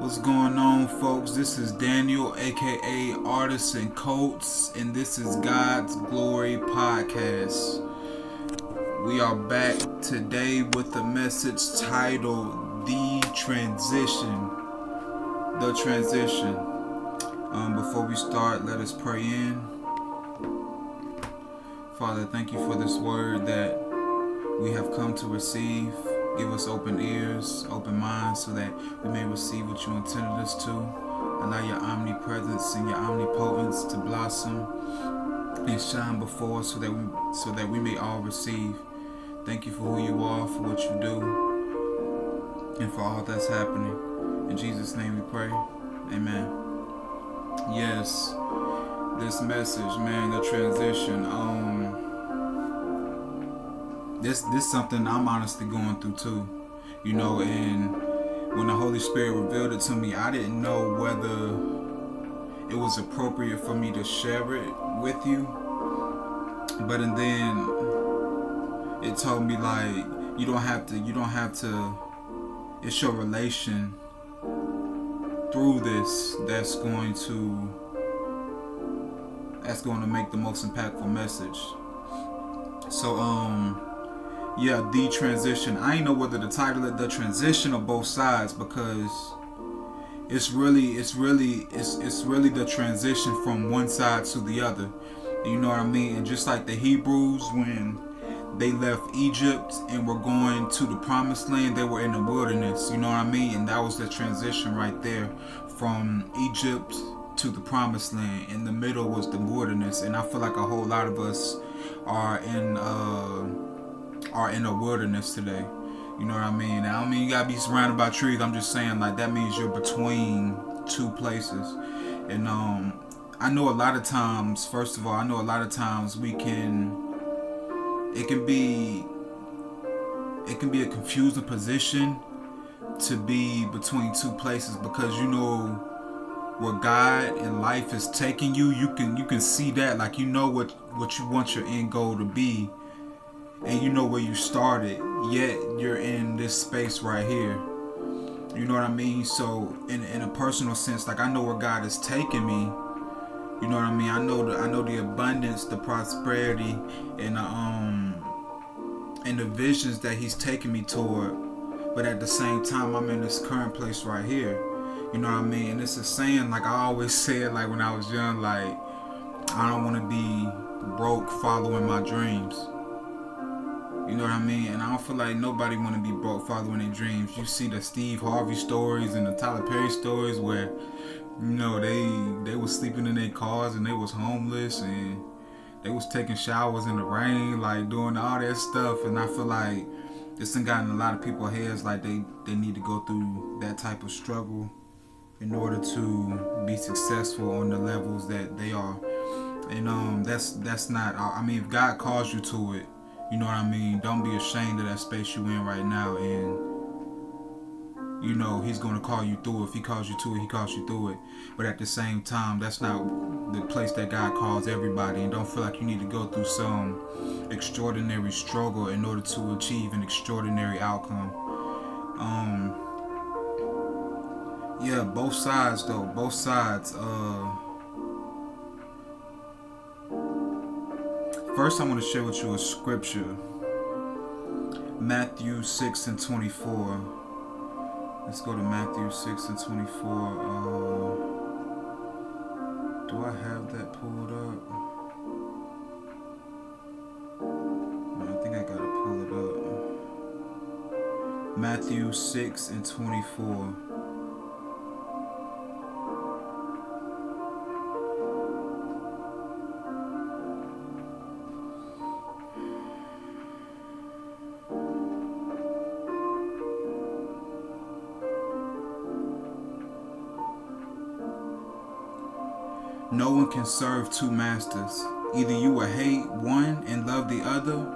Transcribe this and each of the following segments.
What's going on, folks? This is Daniel, aka Artists and Coats, and this is God's Glory Podcast. We are back today with a message titled The Transition. The Transition. Um, before we start, let us pray in. Father, thank you for this word that we have come to receive. Give us open ears, open minds, so that we may receive what you intended us to. Allow your omnipresence and your omnipotence to blossom and shine before us, so that we so that we may all receive. Thank you for who you are, for what you do, and for all that's happening. In Jesus' name we pray. Amen. Yes, this message, man, the transition. Um this this something I'm honestly going through too, you know. And when the Holy Spirit revealed it to me, I didn't know whether it was appropriate for me to share it with you. But and then it told me like you don't have to you don't have to it's your relation through this that's going to that's going to make the most impactful message. So um yeah, the transition. I ain't know whether the title of the transition or both sides because it's really it's really it's it's really the transition from one side to the other. You know what I mean? And just like the Hebrews when they left Egypt and were going to the promised land, they were in the wilderness, you know what I mean? And that was the transition right there from Egypt to the promised land. In the middle was the wilderness, and I feel like a whole lot of us are in uh are in the wilderness today. You know what I mean? I don't mean you gotta be surrounded by trees. I'm just saying like that means you're between two places. And um I know a lot of times, first of all, I know a lot of times we can it can be it can be a confusing position to be between two places because you know where God and life is taking you, you can you can see that like you know what what you want your end goal to be and you know where you started, yet you're in this space right here. You know what I mean? So in in a personal sense, like I know where God is taking me. You know what I mean? I know the I know the abundance, the prosperity, and the um and the visions that He's taking me toward. But at the same time, I'm in this current place right here. You know what I mean? And it's a saying like I always said like when I was young, like I don't want to be broke following my dreams. You know what I mean? And I don't feel like nobody want to be broke following their dreams. You see the Steve Harvey stories and the Tyler Perry stories where, you know, they they was sleeping in their cars and they was homeless and they was taking showers in the rain, like doing all that stuff. And I feel like this has gotten a lot of people's heads like they they need to go through that type of struggle in order to be successful on the levels that they are. And um, that's that's not. I mean, if God calls you to it you know what I mean? Don't be ashamed of that space you're in right now and you know he's gonna call you through it. If he calls you to it, he calls you through it. But at the same time, that's not the place that God calls everybody and don't feel like you need to go through some extraordinary struggle in order to achieve an extraordinary outcome. Um yeah, both sides though, both sides uh First, I want to share with you a scripture Matthew 6 and 24. Let's go to Matthew 6 and 24. Uh, do I have that pulled up? I think I gotta pull it up. Matthew 6 and 24. No one can serve two masters. Either you will hate one and love the other,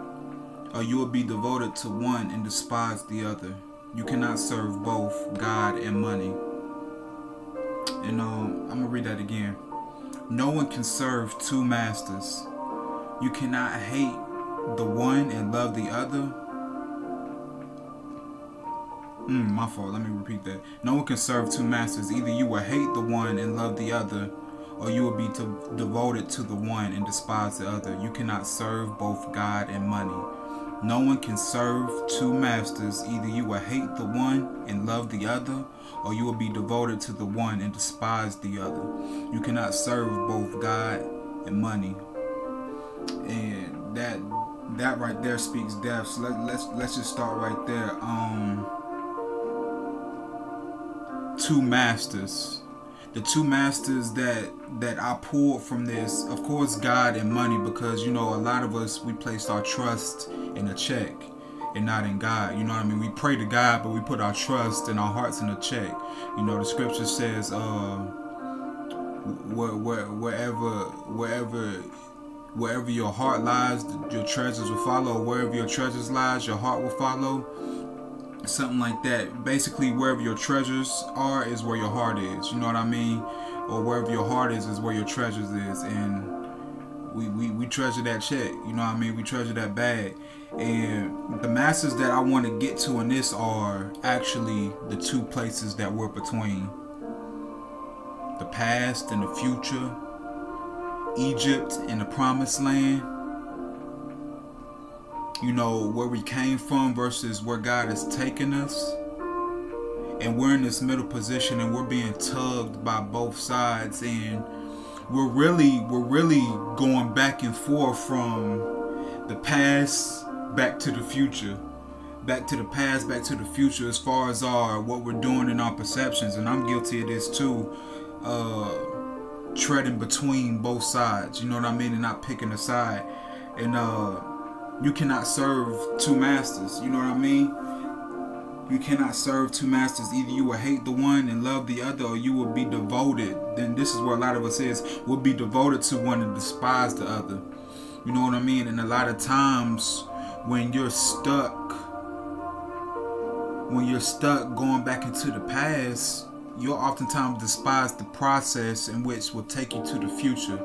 or you will be devoted to one and despise the other. You cannot serve both God and money. And um, I'm gonna read that again. No one can serve two masters. You cannot hate the one and love the other, Mm, my fault. Let me repeat that. No one can serve two masters. Either you will hate the one and love the other, or you will be devoted to the one and despise the other. You cannot serve both God and money. No one can serve two masters. Either you will hate the one and love the other, or you will be devoted to the one and despise the other. You cannot serve both God and money. And that that right there speaks depth. So let, let's let's just start right there. Um two masters the two masters that that I pulled from this, of course, God and money, because you know a lot of us we placed our trust in a check and not in God. You know what I mean? We pray to God, but we put our trust and our hearts in a check. You know, the scripture says, uh, where, where, wherever, wherever, wherever your heart lies, your treasures will follow. Wherever your treasures lies, your heart will follow something like that. Basically, wherever your treasures are is where your heart is. You know what I mean? Or wherever your heart is is where your treasures is, and we we, we treasure that check. You know what I mean? We treasure that bag. And the masters that I want to get to in this are actually the two places that we're between the past and the future, Egypt and the promised land you know, where we came from versus where God has taken us. And we're in this middle position and we're being tugged by both sides and we're really we're really going back and forth from the past back to the future. Back to the past, back to the future as far as our what we're doing in our perceptions. And I'm guilty of this too. Uh treading between both sides, you know what I mean, and not picking a side. And uh you cannot serve two masters. You know what I mean? You cannot serve two masters. Either you will hate the one and love the other, or you will be devoted. Then this is where a lot of us is. We'll be devoted to one and despise the other. You know what I mean? And a lot of times when you're stuck, when you're stuck going back into the past, you'll oftentimes despise the process in which will take you to the future.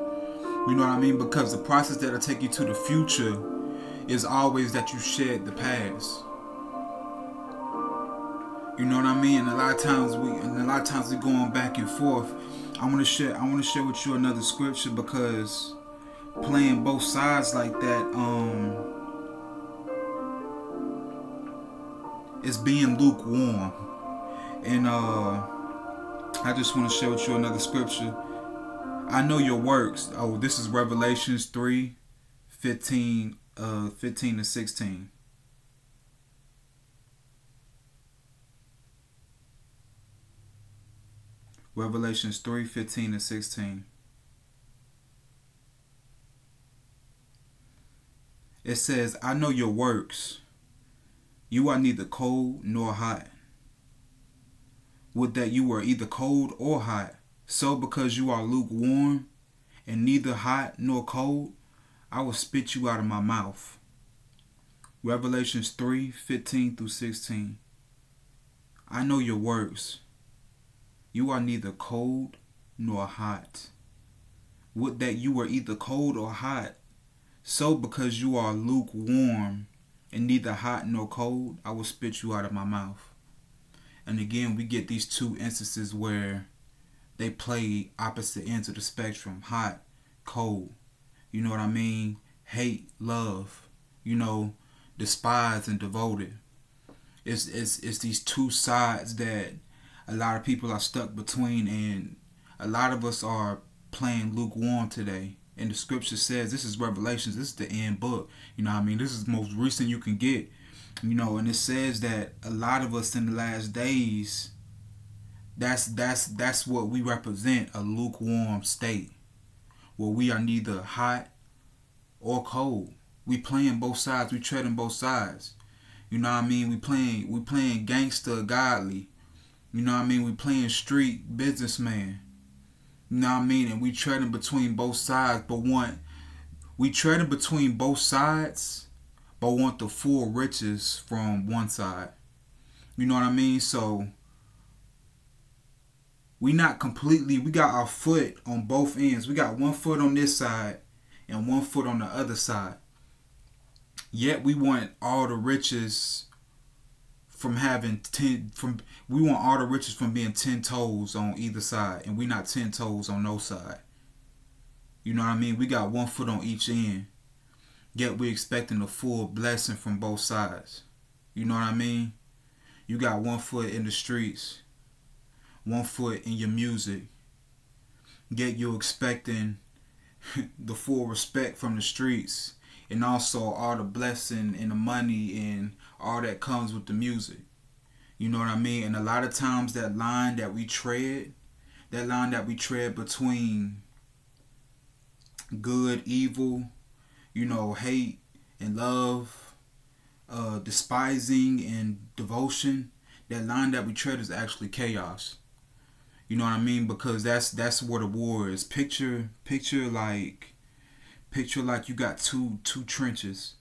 You know what I mean? Because the process that'll take you to the future is always that you shed the past. You know what I mean? And a lot of times we and a lot of times we're going back and forth. I want to share I want to share with you another scripture because playing both sides like that um is being lukewarm. And uh I just want to share with you another scripture. I know your works. Oh, this is Revelations 3 15 uh, 15 to 16. Revelations 3 15 to 16. It says, I know your works. You are neither cold nor hot. Would that you were either cold or hot. So, because you are lukewarm and neither hot nor cold, I will spit you out of my mouth. Revelations 3 15 through 16. I know your works. You are neither cold nor hot. Would that you were either cold or hot. So, because you are lukewarm and neither hot nor cold, I will spit you out of my mouth. And again, we get these two instances where they play opposite ends of the spectrum hot, cold. You know what I mean? Hate, love, you know, despise and devoted. It's it's it's these two sides that a lot of people are stuck between and a lot of us are playing lukewarm today. And the scripture says this is Revelations, this is the end book. You know what I mean? This is the most recent you can get. You know, and it says that a lot of us in the last days that's that's that's what we represent, a lukewarm state where we are neither hot or cold. We playing both sides. We treading both sides. You know what I mean? We playing we playing gangster godly. You know what I mean? We playing street businessman. You know what I mean? And we treading between both sides, but want we treading between both sides, but want the full riches from one side. You know what I mean? So we not completely we got our foot on both ends we got one foot on this side and one foot on the other side yet we want all the riches from having ten from we want all the riches from being ten toes on either side, and we not ten toes on no side. You know what I mean? We got one foot on each end. Yet we expecting a full blessing from both sides. You know what I mean? You got one foot in the streets, one foot in your music. Yet you're expecting the full respect from the streets and also all the blessing and the money and all that comes with the music. You know what I mean? And a lot of times that line that we tread, that line that we tread between good, evil, you know, hate and love, uh, despising and devotion, that line that we tread is actually chaos. You know what I mean? Because that's that's where the war is. Picture picture like picture like you got two two trenches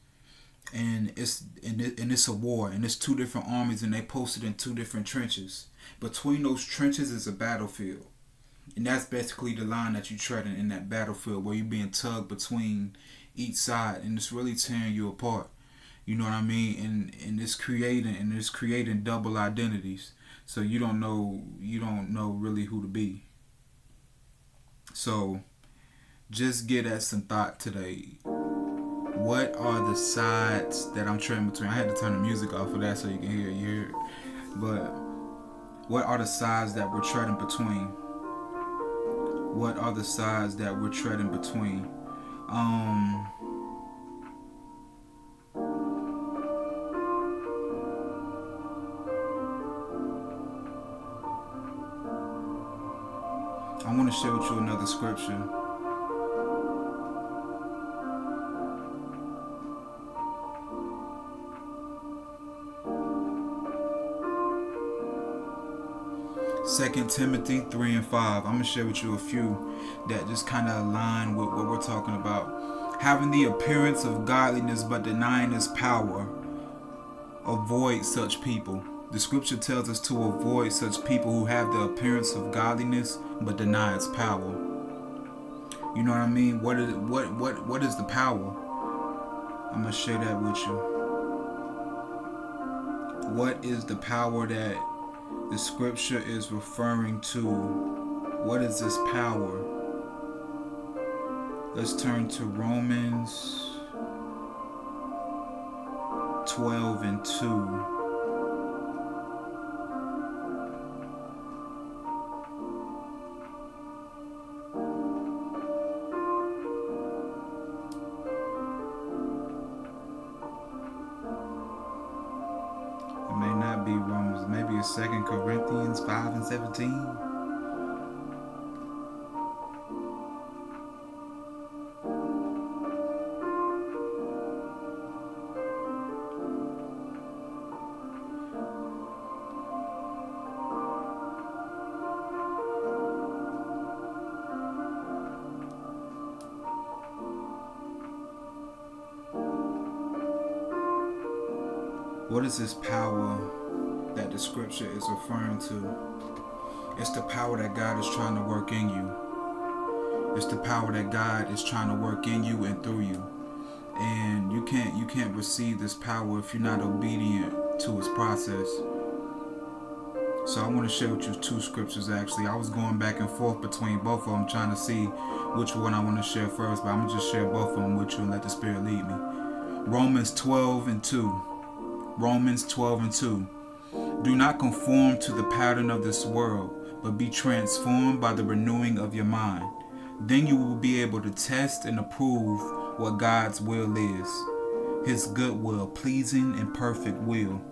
and it's and, it, and it's a war and it's two different armies and they posted in two different trenches. Between those trenches is a battlefield. And that's basically the line that you're treading in that battlefield where you're being tugged between each side and it's really tearing you apart. You know what i mean? And and it's creating and it's creating double identities so you don't know you don't know really who to be. So just get at some thought today. What are the sides that i'm trading between? I had to turn the music off for that so you can hear you hear it. But what are the sides that we're treading between? What are the sides that we're treading between? Um I want to share with you another scripture. Second Timothy 3 and 5. I'm going to share with you a few that just kind of align with what we're talking about. Having the appearance of godliness but denying its power. Avoid such people. The scripture tells us to avoid such people who have the appearance of godliness but deny its power. You know what I mean? What is what what what is the power? I'm gonna share that with you. What is the power that the scripture is referring to? What is this power? Let's turn to Romans 12 and 2. Second Corinthians 5 and 17. What is this power that the scripture is referring to. It's the power that God is trying to work in you. It's the power that God is trying to work in you and through you. And you can't you can't receive this power if you're not obedient to his process. So I want to share with you two scriptures actually. I was going back and forth between both of them trying to see which one I want to share first, but I'm going to just share both of them with you and let the Spirit lead me. Romans 12 and 2. Romans 12 and 2. Do not conform to the pattern of this world, but be transformed by the renewing of your mind. Then you will be able to test and approve what God's will is His good will, pleasing and perfect will.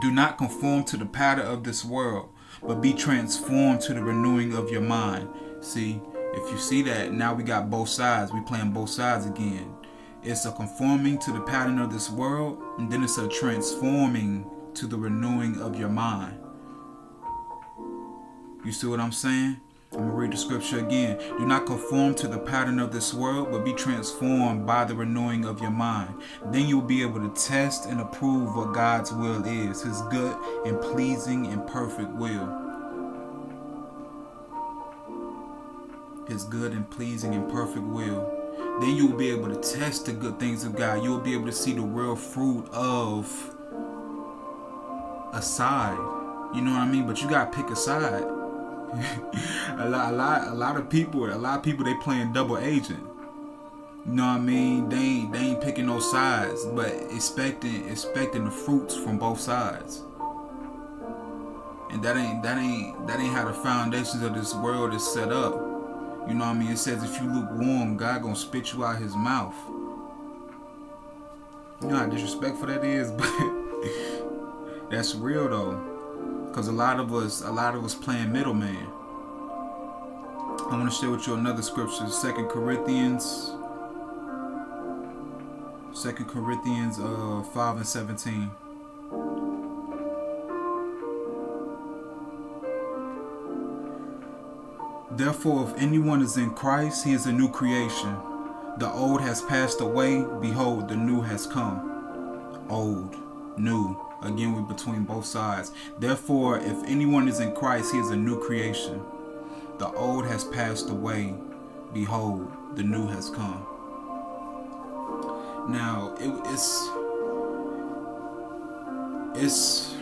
Do not conform to the pattern of this world, but be transformed to the renewing of your mind. See, if you see that, now we got both sides. We playing both sides again. It's a conforming to the pattern of this world, and then it's a transforming to the renewing of your mind. You see what I'm saying? I'm going to read the scripture again. Do not conform to the pattern of this world, but be transformed by the renewing of your mind. Then you'll be able to test and approve what God's will is, his good and pleasing and perfect will. His good and pleasing and perfect will. Then you'll be able to test the good things of God. You'll be able to see the real fruit of a side. You know what I mean? But you gotta pick a side. a lot, a lot, a lot of people, a lot of people, they playing double agent. You know what I mean? They ain't, they ain't picking no sides, but expecting, expecting the fruits from both sides. And that ain't, that ain't, that ain't how the foundations of this world is set up. You know what I mean? It says if you lukewarm, God gonna spit you out His mouth. You know how disrespectful that is, but that's real though. Cause a lot of us, a lot of us playing middleman. I want to share with you another scripture, Second Corinthians, Second Corinthians, uh, five and seventeen. Therefore, if anyone is in Christ, he is a new creation. The old has passed away, behold, the new has come. Old, new, again, we're between both sides. Therefore, if anyone is in Christ, he is a new creation. The old has passed away, behold, the new has come. Now, it, it's it's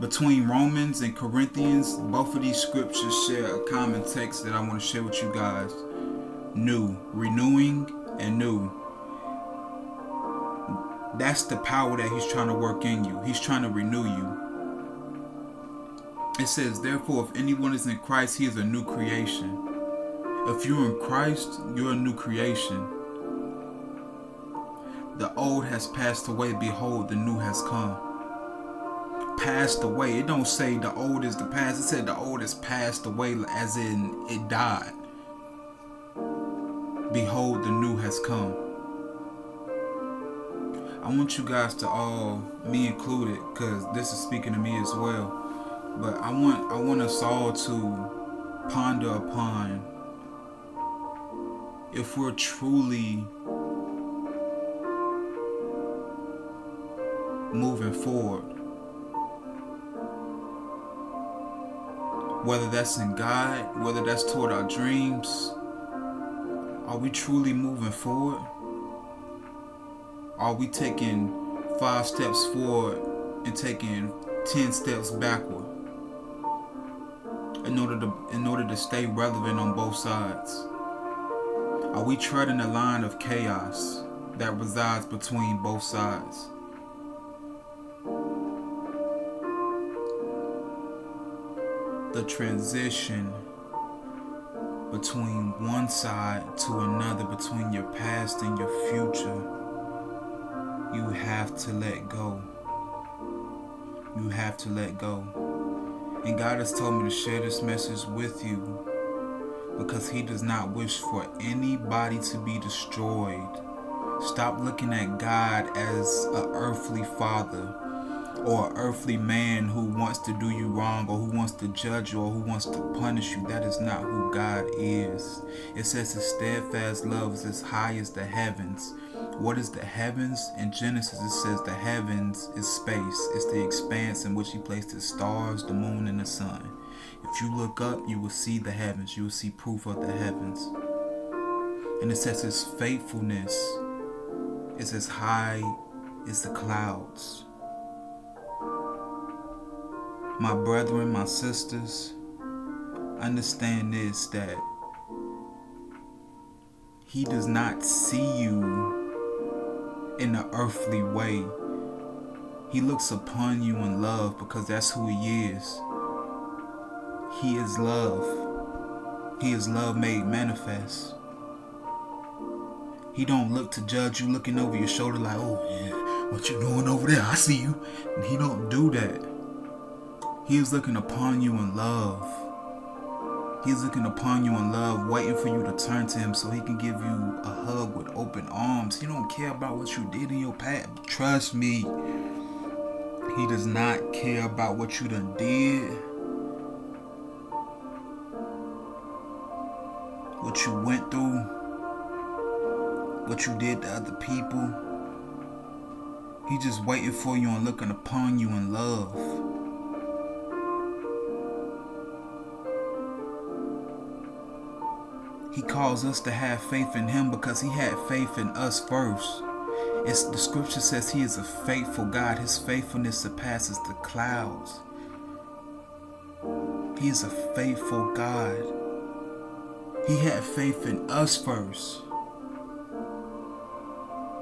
between Romans and Corinthians, both of these scriptures share a common text that I want to share with you guys new, renewing and new. That's the power that he's trying to work in you. He's trying to renew you. It says, Therefore, if anyone is in Christ, he is a new creation. If you're in Christ, you're a new creation. The old has passed away, behold, the new has come. Passed away. It don't say the old is the past. It said the old has passed away as in it died behold, the new has come. I want you guys to all, me included, because this is speaking to me as well. But I want I want us all to ponder upon if we're truly moving forward. Whether that's in God, whether that's toward our dreams, are we truly moving forward? Are we taking five steps forward and taking ten steps backward in order to in order to stay relevant on both sides? Are we treading the line of chaos that resides between both sides? The transition between one side to another, between your past and your future, you have to let go. You have to let go. And God has told me to share this message with you because He does not wish for anybody to be destroyed. Stop looking at God as an earthly father or an earthly man who wants to do you wrong or who wants to judge you or who wants to punish you. That is not who God is. It says his steadfast love is as high as the heavens. What is the heavens? In Genesis, it says the heavens is space. It's the expanse in which he placed the stars, the moon, and the sun. If you look up, you will see the heavens. You will see proof of the heavens. And it says his faithfulness is as high as the clouds my brethren, my sisters, understand this that He does not see you in an earthly way. He looks upon you in love because that's who He is. He is love. He is love made manifest. He don't look to judge you looking over your shoulder like, oh yeah, what you doing over there? I see you. And he don't do that. He is looking upon you in love. He's looking upon you in love, waiting for you to turn to him so he can give you a hug with open arms. He don't care about what you did in your past. Trust me. He does not care about what you done did. What you went through. What you did to other people. He just waiting for you and looking upon you in love. He calls us to have faith in Him because He had faith in us first. It's the scripture says he is a faithful God. His faithfulness surpasses the clouds. He is a faithful God. He had faith in us first.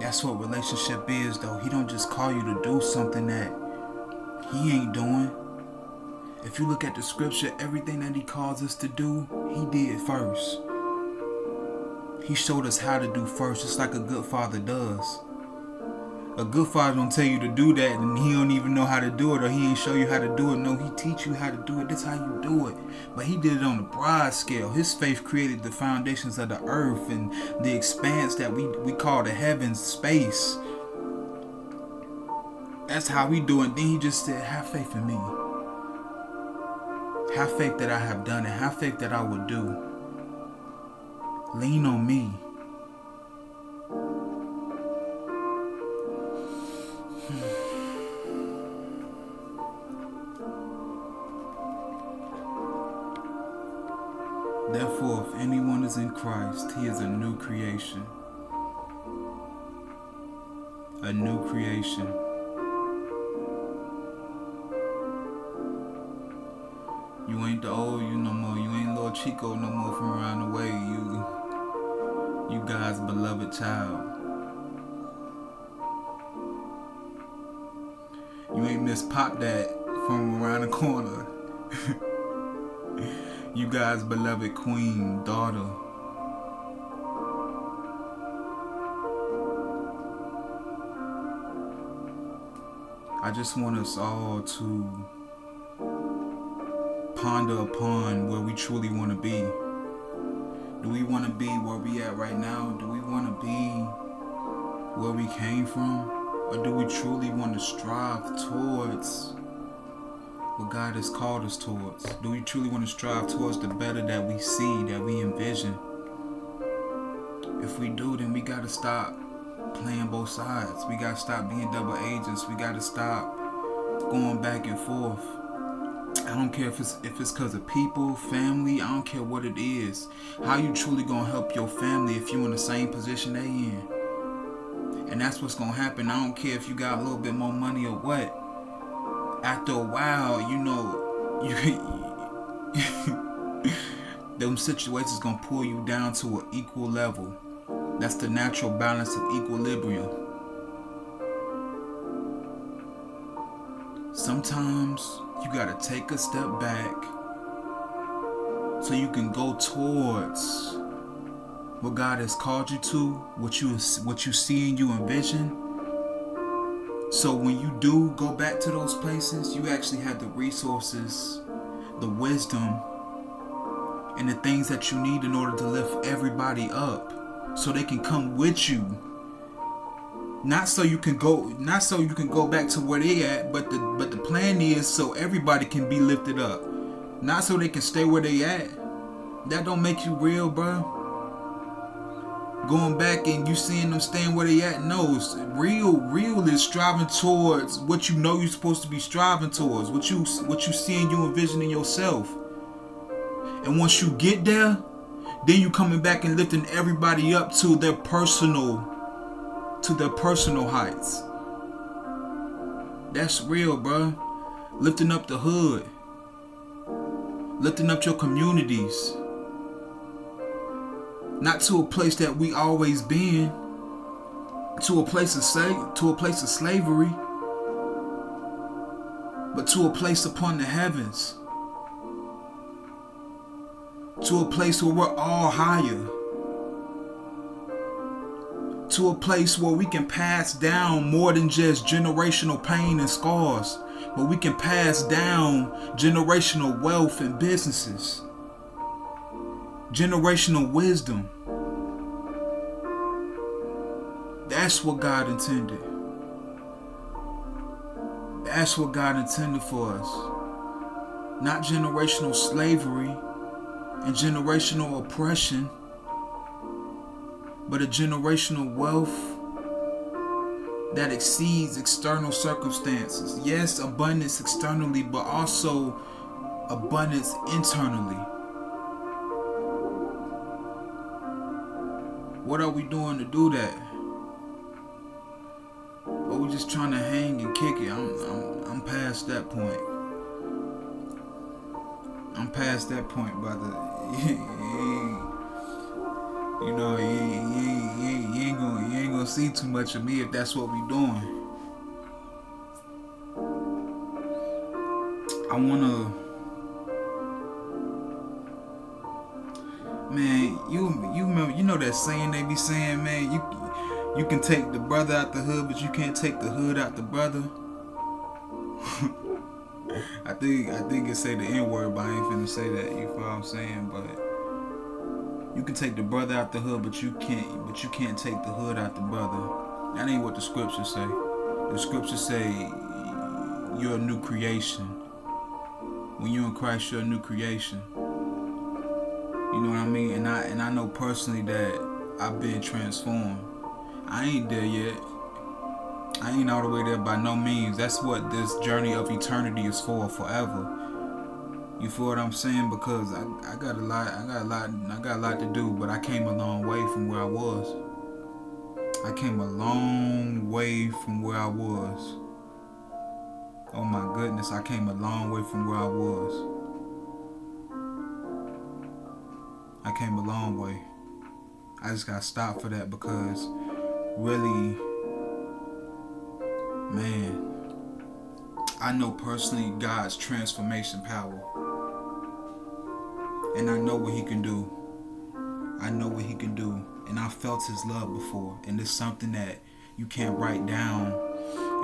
That's what relationship is though. He don't just call you to do something that he ain't doing. If you look at the scripture, everything that he calls us to do, he did first. He showed us how to do first, just like a good father does. A good father don't tell you to do that and he don't even know how to do it or he ain't show you how to do it. No, he teach you how to do it. That's how you do it. But he did it on a broad scale. His faith created the foundations of the earth and the expanse that we, we call the heavens, space. That's how we do it. Then he just said, have faith in me. Have faith that I have done it. Have faith that I will do. Lean on me. Therefore, if anyone is in Christ, he is a new creation. A new creation. You ain't the old you no more. You ain't little Chico no more from around the way. You, you God's beloved child. You ain't Miss Pop Dad from around the corner. you God's beloved queen, daughter. I just want us all to ponder upon where we truly want to be. Do we want to be where we at right now? Do we want to be where we came from? Or do we truly want to strive towards what God has called us towards? Do we truly want to strive towards the better that we see, that we envision? If we do, then we got to stop playing both sides. We got to stop being double agents. We got to stop going back and forth. I don't care if it's if it's because of people, family. I don't care what it is. How you truly gonna help your family if you're in the same position they in? And that's what's gonna happen. I don't care if you got a little bit more money or what. After a while, you know, you them situations gonna pull you down to an equal level. That's the natural balance of equilibrium. Sometimes you got to take a step back so you can go towards what God has called you to, what you what you see and you envision. So when you do go back to those places, you actually have the resources, the wisdom, and the things that you need in order to lift everybody up so they can come with you not so you can go not so you can go back to where they at but the but the plan is so everybody can be lifted up. Not so they can stay where they at. That don't make you real bro going back and you seeing them staying where they at no real real is striving towards what you know you're supposed to be striving towards what you what you seeing you envisioning yourself. And once you get there then you coming back and lifting everybody up to their personal to their personal heights. That's real, bro. Lifting up the hood, lifting up your communities, not to a place that we always been, to a place of sa- to a place of slavery, but to a place upon the heavens, to a place where we're all higher to a place where we can pass down more than just generational pain and scars, but we can pass down generational wealth and businesses, generational wisdom. That's what God intended. That's what God intended for us. Not generational slavery and generational oppression but a generational wealth that exceeds external circumstances. Yes, abundance externally, but also abundance internally. What are we doing to do that? Are we just trying to hang and kick it. I'm I'm I'm past that point. I'm past that point, brother. you know, you, ain't gonna you ain't gonna see too much of me if that's what we doing. I wanna, man. You you remember you know that saying they be saying, man. You you can take the brother out the hood, but you can't take the hood out the brother. I think I think it say the N word, but I ain't finna say that. You feel what I'm saying? But you can take the brother out the hood, but you can't. But you can't take the hood out the brother. That ain't what the scriptures say. The scriptures say you're a new creation. When you're in Christ, you're a new creation. You know what I mean? And I and I know personally that I've been transformed. I ain't there yet. I ain't all the way there by no means. That's what this journey of eternity is for, forever. You feel what I'm saying? Because I, I got a lot, I got a lot, I got a lot to do, but I came a long way from where I was. I came a long way from where I was. Oh my goodness, I came a long way from where I was. I came a long way. I just got stopped for that because really Man, I know personally God's transformation power. And I know what He can do. I know what He can do. And I felt His love before. And it's something that you can't write down.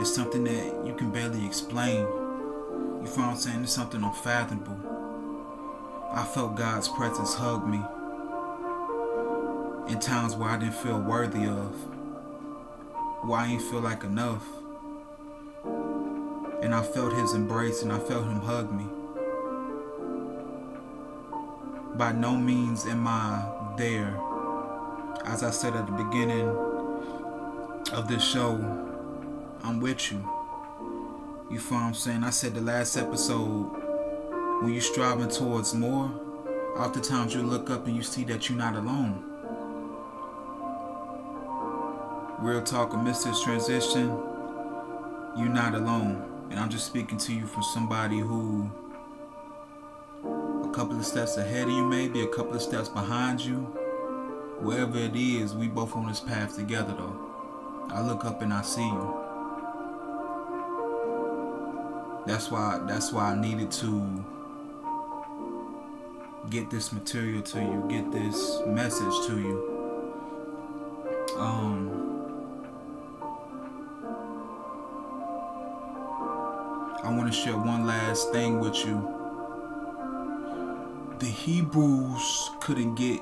It's something that you can barely explain. You feel what I'm saying? It's something unfathomable. I felt God's presence hug me in times where I didn't feel worthy of, where I didn't feel like enough and I felt his embrace and I felt him hug me. By no means am I there. As I said at the beginning of this show, I'm with you. You feel what I'm saying? I said the last episode, when you're striving towards more, oftentimes you look up and you see that you're not alone. Real talk, amidst this transition, you're not alone. And I'm just speaking to you from somebody who couple of steps ahead of you, maybe a couple of steps behind you. Wherever it is, we both on this path together though. I look up and I see you. That's why that's why I needed to get this material to you, get this message to you. Um I want to share one last thing with you. The Hebrews couldn't get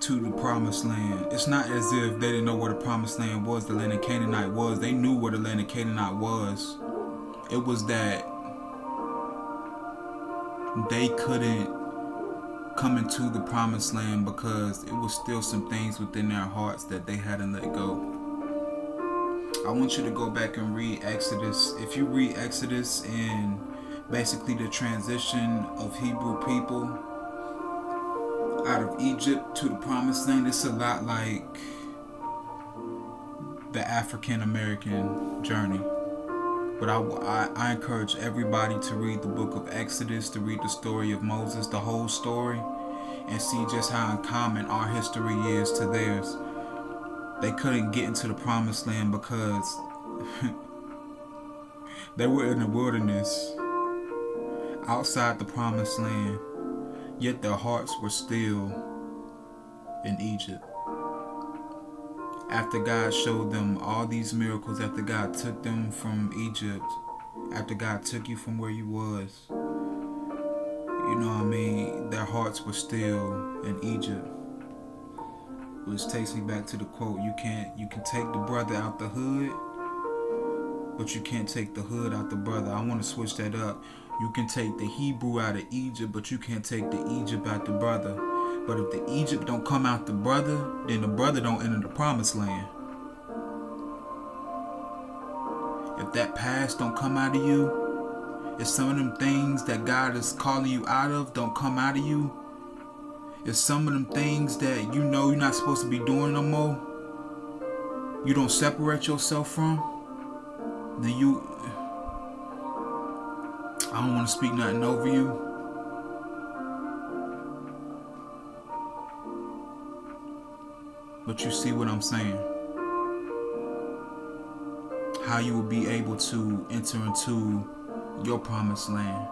to the promised land. It's not as if they didn't know where the promised land was, the land of Canaanite was. They knew where the land of Canaanite was. It was that they couldn't come into the promised land because it was still some things within their hearts that they hadn't let go. I want you to go back and read Exodus. If you read Exodus and basically the transition of Hebrew people out of Egypt to the promised land, it's a lot like the African American journey. But I, I, I, encourage everybody to read the book of Exodus, to read the story of Moses, the whole story, and see just how uncommon our history is to theirs. They couldn't get into the promised land because they were in the wilderness outside the promised land, yet their hearts were still in Egypt. After God showed them all these miracles, after God took them from Egypt, after God took you from where you was, you know what I mean, their hearts were still in Egypt. Which takes me back to the quote you can't you can take the brother out the hood but you can't take the hood out the brother. I want to switch that up you can take the hebrew out of egypt but you can't take the egypt out the brother. But if the egypt don't come out the brother then the brother don't enter the promised land. If that past don't come out of you if some of them things that god is calling you out of don't come out of you if some of them things that you know you're not supposed to be doing no more, you don't separate yourself from, then you I don't want to speak nothing over you. But you see what I'm saying? How you will be able to enter into your promised land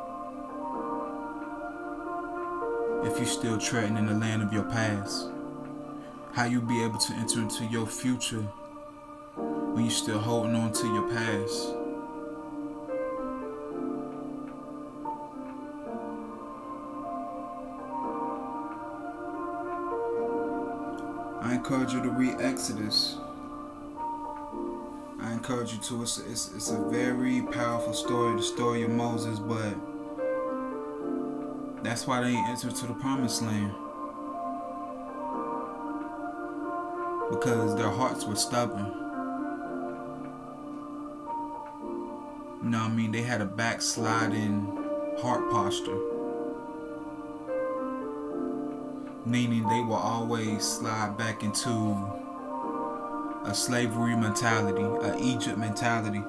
if you're still treading in the land of your past. How you will be able to enter into your future when you're still holding on to your past. Encourage you to read Exodus. I encourage you to. It's, it's, it's a very powerful story, the story of Moses, but that's why they entered to the promised land. Because their hearts were stubborn. You know what I mean? They had a backsliding heart posture. Meaning they will always slide back into a slavery mentality, a Egypt mentality.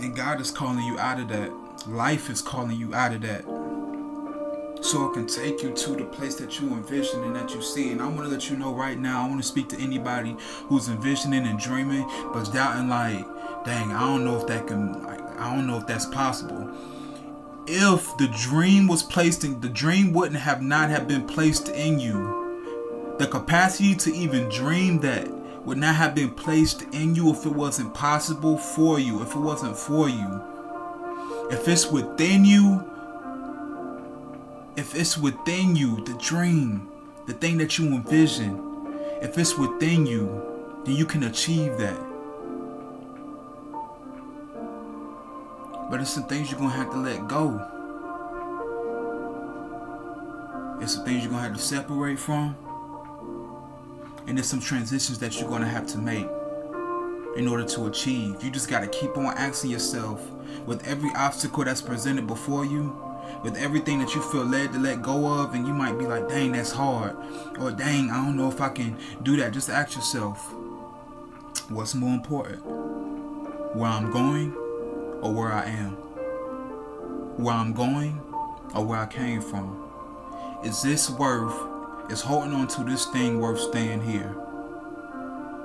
And God is calling you out of that. Life is calling you out of that so it can take you to the place that you envision and that you see. And I want to let you know right now, I want to speak to anybody who's envisioning and dreaming, but doubting like, dang, I don't know if that can, I don't know if that's possible. If the dream was placed in, the dream wouldn't have not have been placed in you. The capacity to even dream that would not have been placed in you if it wasn't possible for you, if it wasn't for you. If it's within you, if it's within you, the dream, the thing that you envision, if it's within you, then you can achieve that. But it's some things you're gonna have to let go. It's some things you're gonna have to separate from. And there's some transitions that you're gonna have to make in order to achieve. You just gotta keep on asking yourself with every obstacle that's presented before you with everything that you feel led to let go of, and you might be like, dang, that's hard. Or dang, I don't know if I can do that. Just ask yourself, what's more important? Where I'm going or where I am? Where I'm going or where I came from? Is this worth, is holding on to this thing worth staying here?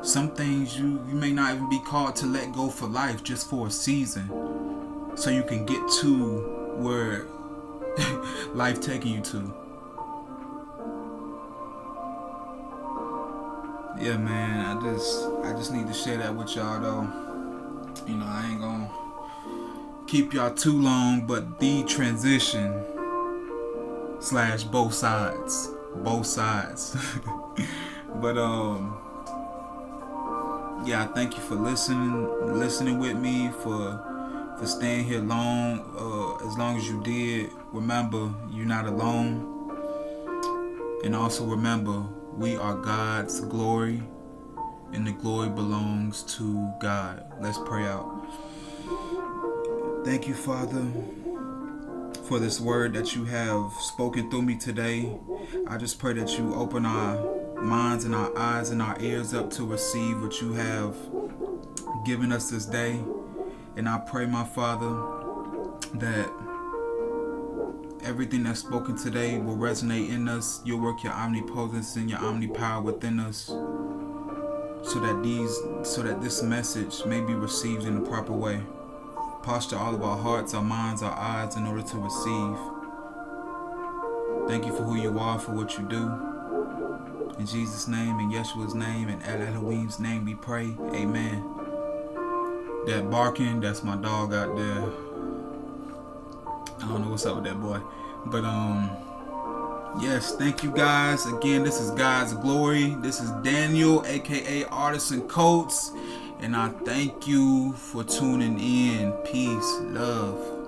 Some things you, you may not even be called to let go for life, just for a season. So you can get to where life taking you to. Yeah, man, I just I just need to share that with y'all though. You know, I ain't gonna keep y'all too long, but the transition slash both sides. Both sides. but um yeah, thank you for listening listening with me for for staying here long uh, as long as you did remember you're not alone. And also remember, we are God's glory, and the glory belongs to God. Let's pray out. Thank you, Father, for this word that you have spoken through me today. I just pray that you open our minds and our eyes and our ears up to receive what you have given us this day. And I pray, my Father, that everything that's spoken today will resonate in us. You'll work your omnipotence and your omnipower within us so that these so that this message may be received in the proper way. Posture all of our hearts, our minds, our eyes in order to receive. Thank you for who you are, for what you do. In Jesus' name, in Yeshua's name, in El Elohim's name we pray. Amen. That barking, that's my dog out there. I don't know what's up with that boy. But um yes, thank you guys. Again, this is God's glory. This is Daniel, aka Artisan Coats. And I thank you for tuning in. Peace, love.